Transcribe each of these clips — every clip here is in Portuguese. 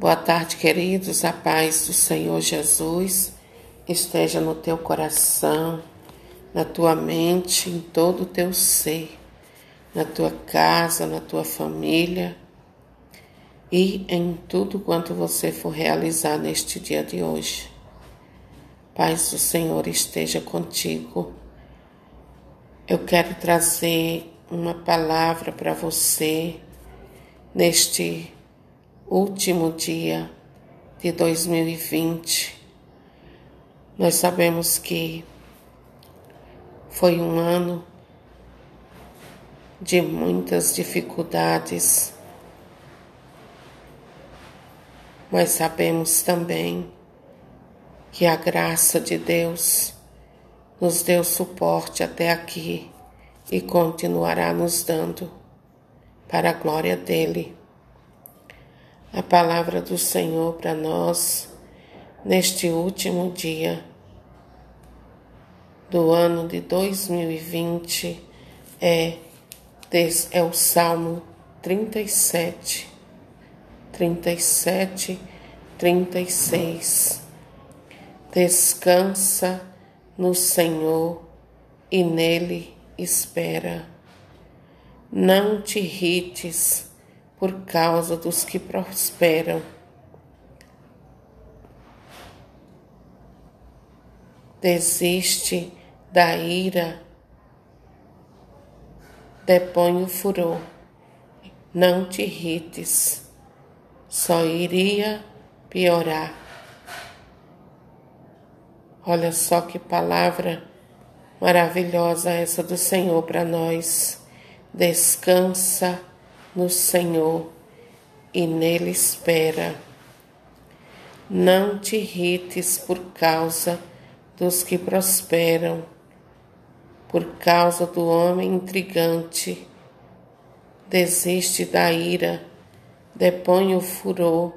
Boa tarde, queridos. A paz do Senhor Jesus esteja no teu coração, na tua mente, em todo o teu ser, na tua casa, na tua família e em tudo quanto você for realizar neste dia de hoje. Paz do Senhor esteja contigo. Eu quero trazer uma palavra para você neste último dia de 2020. Nós sabemos que foi um ano de muitas dificuldades, mas sabemos também que a graça de Deus nos deu suporte até aqui e continuará nos dando para a glória dele a palavra do Senhor para nós neste último dia do ano de 2020 é, é o Salmo 37, 37, 36. Descansa no Senhor e nele espera. Não te irrites por causa dos que prosperam. Desiste da ira, depõe o furor, não te irrites, só iria piorar. Olha só que palavra maravilhosa essa do Senhor para nós. Descansa no Senhor e nele espera. Não te irrites por causa dos que prosperam, por causa do homem intrigante. Desiste da ira, depõe o furor,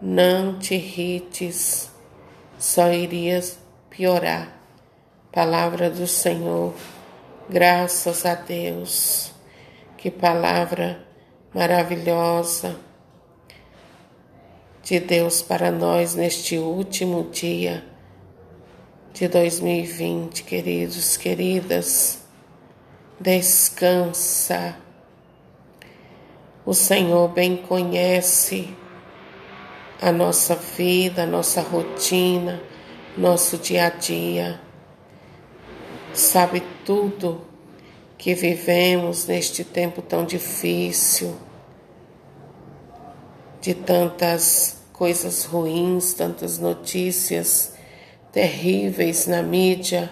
não te irrites, só irias piorar. Palavra do Senhor, graças a Deus. Que palavra maravilhosa de Deus para nós neste último dia de 2020, queridos, queridas. Descansa. O Senhor bem conhece a nossa vida, a nossa rotina, nosso dia a dia. Sabe tudo que vivemos neste tempo tão difícil, de tantas coisas ruins, tantas notícias terríveis na mídia.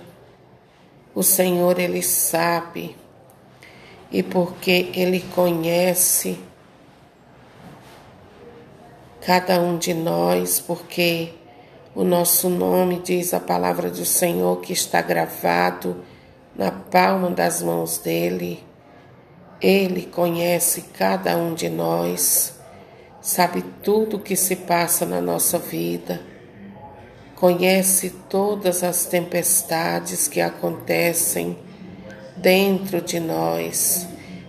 O Senhor, Ele sabe, e porque Ele conhece cada um de nós, porque o nosso nome diz a palavra do Senhor que está gravado na palma das mãos dele. Ele conhece cada um de nós, sabe tudo o que se passa na nossa vida, conhece todas as tempestades que acontecem dentro de nós,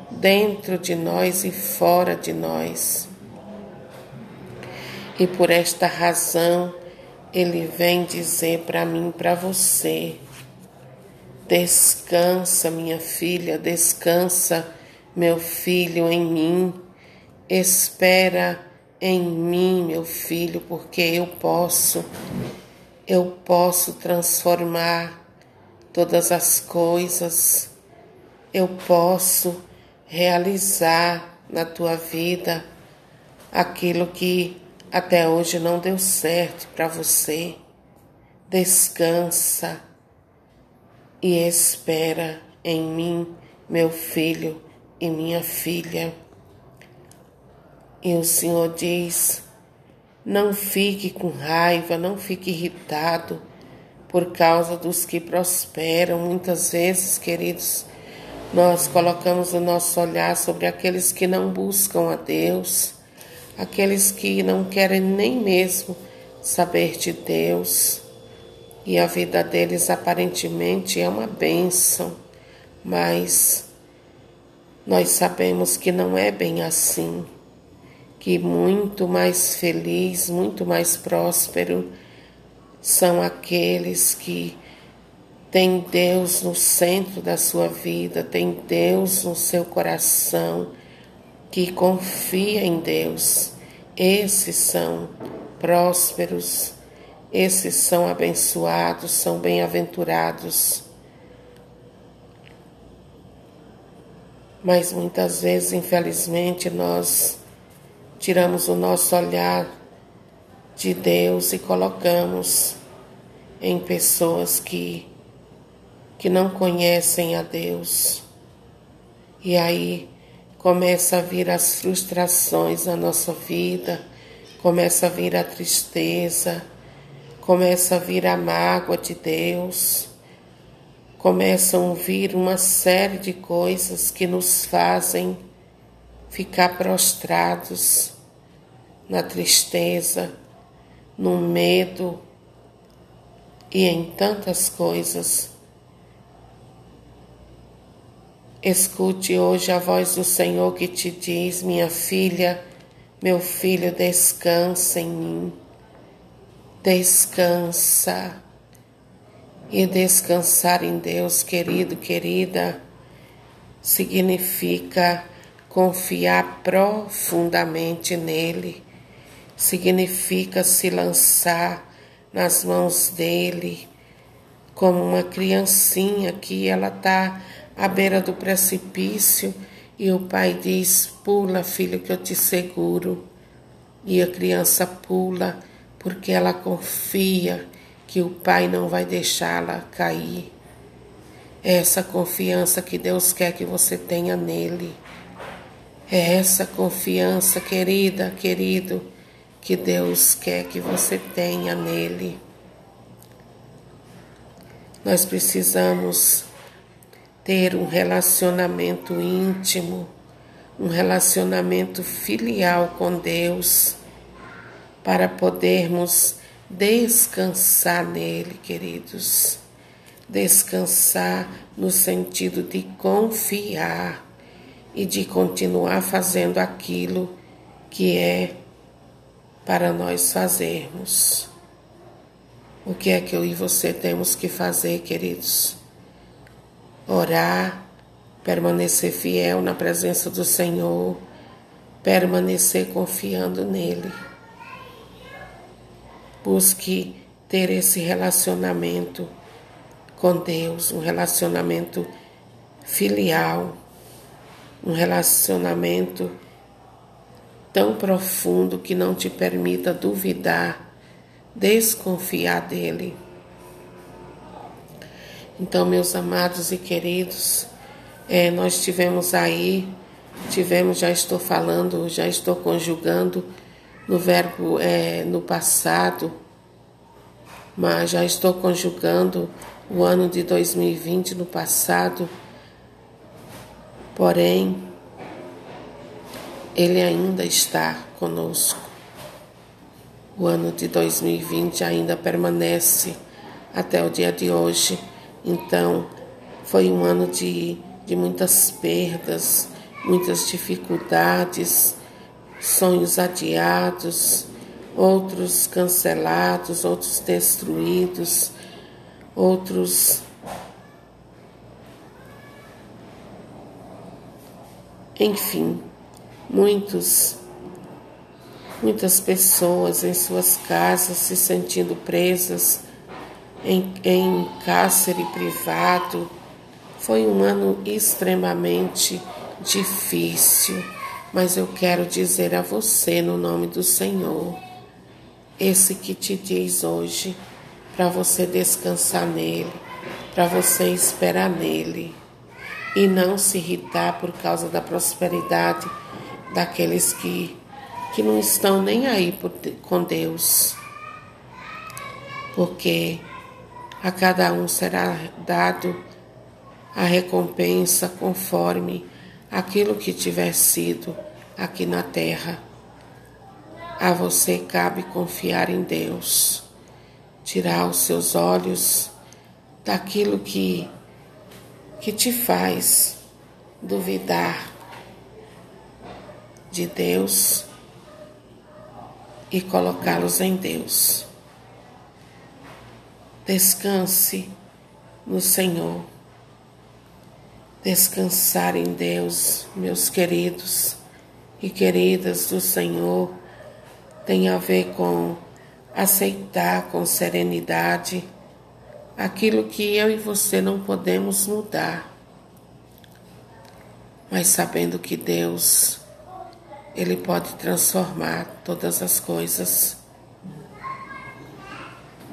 dentro de nós e fora de nós. E por esta razão, ele vem dizer para mim, para você, Descansa, minha filha, descansa, meu filho, em mim. Espera em mim, meu filho, porque eu posso, eu posso transformar todas as coisas, eu posso realizar na tua vida aquilo que até hoje não deu certo para você. Descansa e espera em mim, meu filho e minha filha. E o Senhor diz: não fique com raiva, não fique irritado por causa dos que prosperam. Muitas vezes, queridos, nós colocamos o nosso olhar sobre aqueles que não buscam a Deus, aqueles que não querem nem mesmo saber de Deus e a vida deles aparentemente é uma bênção, mas nós sabemos que não é bem assim, que muito mais feliz, muito mais próspero são aqueles que têm Deus no centro da sua vida, têm Deus no seu coração, que confia em Deus. Esses são prósperos, esses são abençoados, são bem-aventurados. Mas muitas vezes, infelizmente, nós tiramos o nosso olhar de Deus e colocamos em pessoas que, que não conhecem a Deus. E aí começa a vir as frustrações na nossa vida começa a vir a tristeza, começa a vir a mágoa de Deus, começam a vir uma série de coisas que nos fazem ficar prostrados na tristeza, no medo e em tantas coisas. Escute hoje a voz do Senhor que te diz, minha filha, meu filho, descansa em mim. Descansa. E descansar em Deus, querido, querida, significa confiar profundamente nele, significa se lançar nas mãos dele, como uma criancinha que ela está à beira do precipício e o pai diz: Pula, filho, que eu te seguro. E a criança pula porque ela confia que o pai não vai deixá-la cair. É essa confiança que Deus quer que você tenha nele. É essa confiança, querida, querido, que Deus quer que você tenha nele. Nós precisamos ter um relacionamento íntimo, um relacionamento filial com Deus, para podermos descansar nele, queridos. Descansar no sentido de confiar e de continuar fazendo aquilo que é para nós fazermos. O que é que eu e você temos que fazer, queridos? orar, permanecer fiel na presença do Senhor, permanecer confiando nele. Busque ter esse relacionamento com Deus, um relacionamento filial, um relacionamento tão profundo que não te permita duvidar, desconfiar dele. Então, meus amados e queridos, é, nós tivemos aí, tivemos, já estou falando, já estou conjugando no verbo é, no passado, mas já estou conjugando o ano de 2020 no passado, porém, ele ainda está conosco. O ano de 2020 ainda permanece até o dia de hoje então, foi um ano de, de muitas perdas, muitas dificuldades, sonhos adiados, outros cancelados, outros destruídos, outros enfim, muitos muitas pessoas em suas casas se sentindo presas em, em cárcere privado. Foi um ano extremamente difícil, mas eu quero dizer a você, no nome do Senhor, esse que te diz hoje, para você descansar nele, para você esperar nele e não se irritar por causa da prosperidade daqueles que, que não estão nem aí por, com Deus. Porque a cada um será dado a recompensa conforme aquilo que tiver sido aqui na terra. A você cabe confiar em Deus, tirar os seus olhos daquilo que, que te faz duvidar de Deus e colocá-los em Deus. Descanse no Senhor. Descansar em Deus, meus queridos e queridas do Senhor, tem a ver com aceitar com serenidade aquilo que eu e você não podemos mudar, mas sabendo que Deus, Ele pode transformar todas as coisas.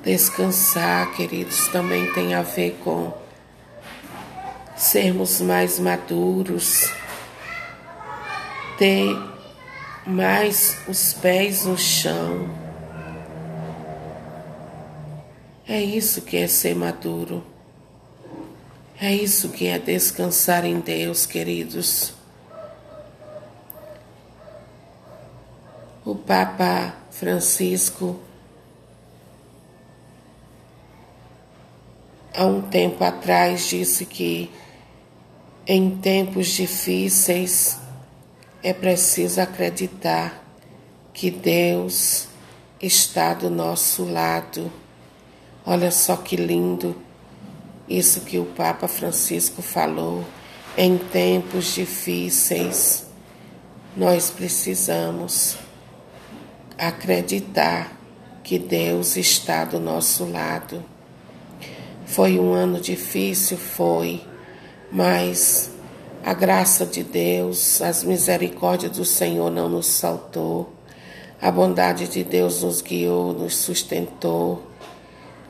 Descansar, queridos, também tem a ver com sermos mais maduros, ter mais os pés no chão. É isso que é ser maduro. É isso que é descansar em Deus, queridos. O Papa Francisco, há um tempo atrás, disse que em tempos difíceis é preciso acreditar que Deus está do nosso lado. Olha só que lindo isso que o Papa Francisco falou. Em tempos difíceis, nós precisamos acreditar que Deus está do nosso lado. Foi um ano difícil, foi, mas a graça de Deus, as misericórdias do Senhor não nos saltou. A bondade de Deus nos guiou, nos sustentou.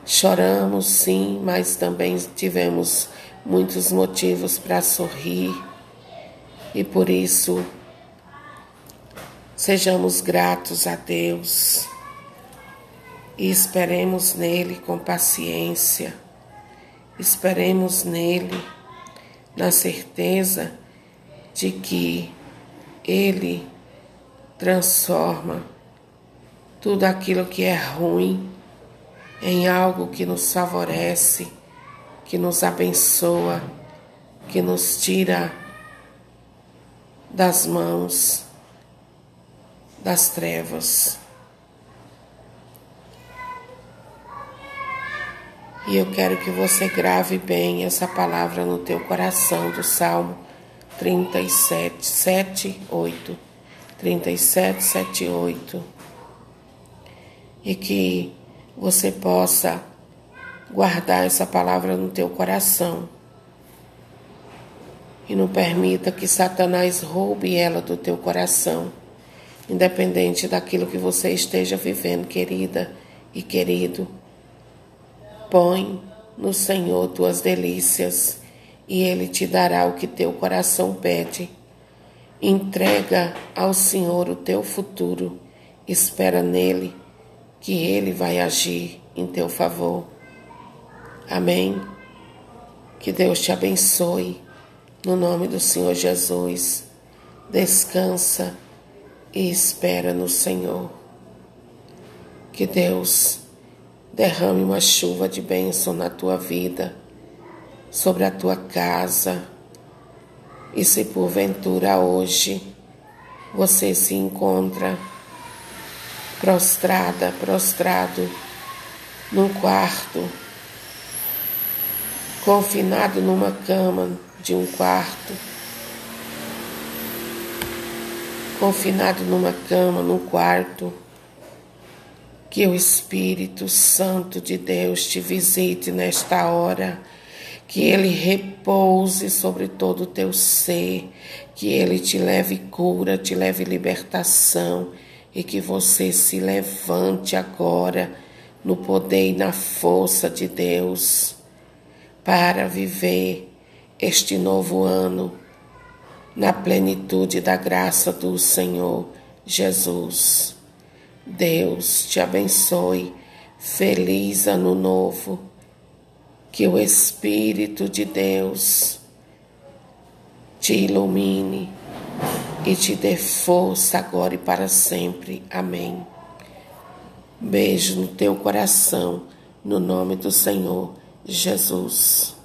Choramos, sim, mas também tivemos muitos motivos para sorrir. E por isso, sejamos gratos a Deus e esperemos nele com paciência. Esperemos nele na certeza de que Ele transforma tudo aquilo que é ruim em algo que nos favorece, que nos abençoa, que nos tira das mãos das trevas. E eu quero que você grave bem essa palavra no teu coração do Salmo 37, 7, 8. 37, 7, 8. E que você possa guardar essa palavra no teu coração. E não permita que Satanás roube ela do teu coração, independente daquilo que você esteja vivendo, querida e querido. Põe no Senhor tuas delícias e Ele te dará o que teu coração pede. Entrega ao Senhor o teu futuro, espera nele, que Ele vai agir em teu favor. Amém. Que Deus te abençoe, no nome do Senhor Jesus. Descansa e espera no Senhor. Que Deus derrame uma chuva de bênção na tua vida, sobre a tua casa. E se porventura hoje você se encontra prostrada, prostrado num quarto, confinado numa cama de um quarto, confinado numa cama, num quarto, que o Espírito Santo de Deus te visite nesta hora, que ele repouse sobre todo o teu ser, que ele te leve cura, te leve libertação. E que você se levante agora no poder e na força de Deus para viver este novo ano na plenitude da graça do Senhor Jesus. Deus te abençoe. Feliz ano novo. Que o Espírito de Deus te ilumine e te dê força agora e para sempre. Amém. Beijo no teu coração, no nome do Senhor Jesus.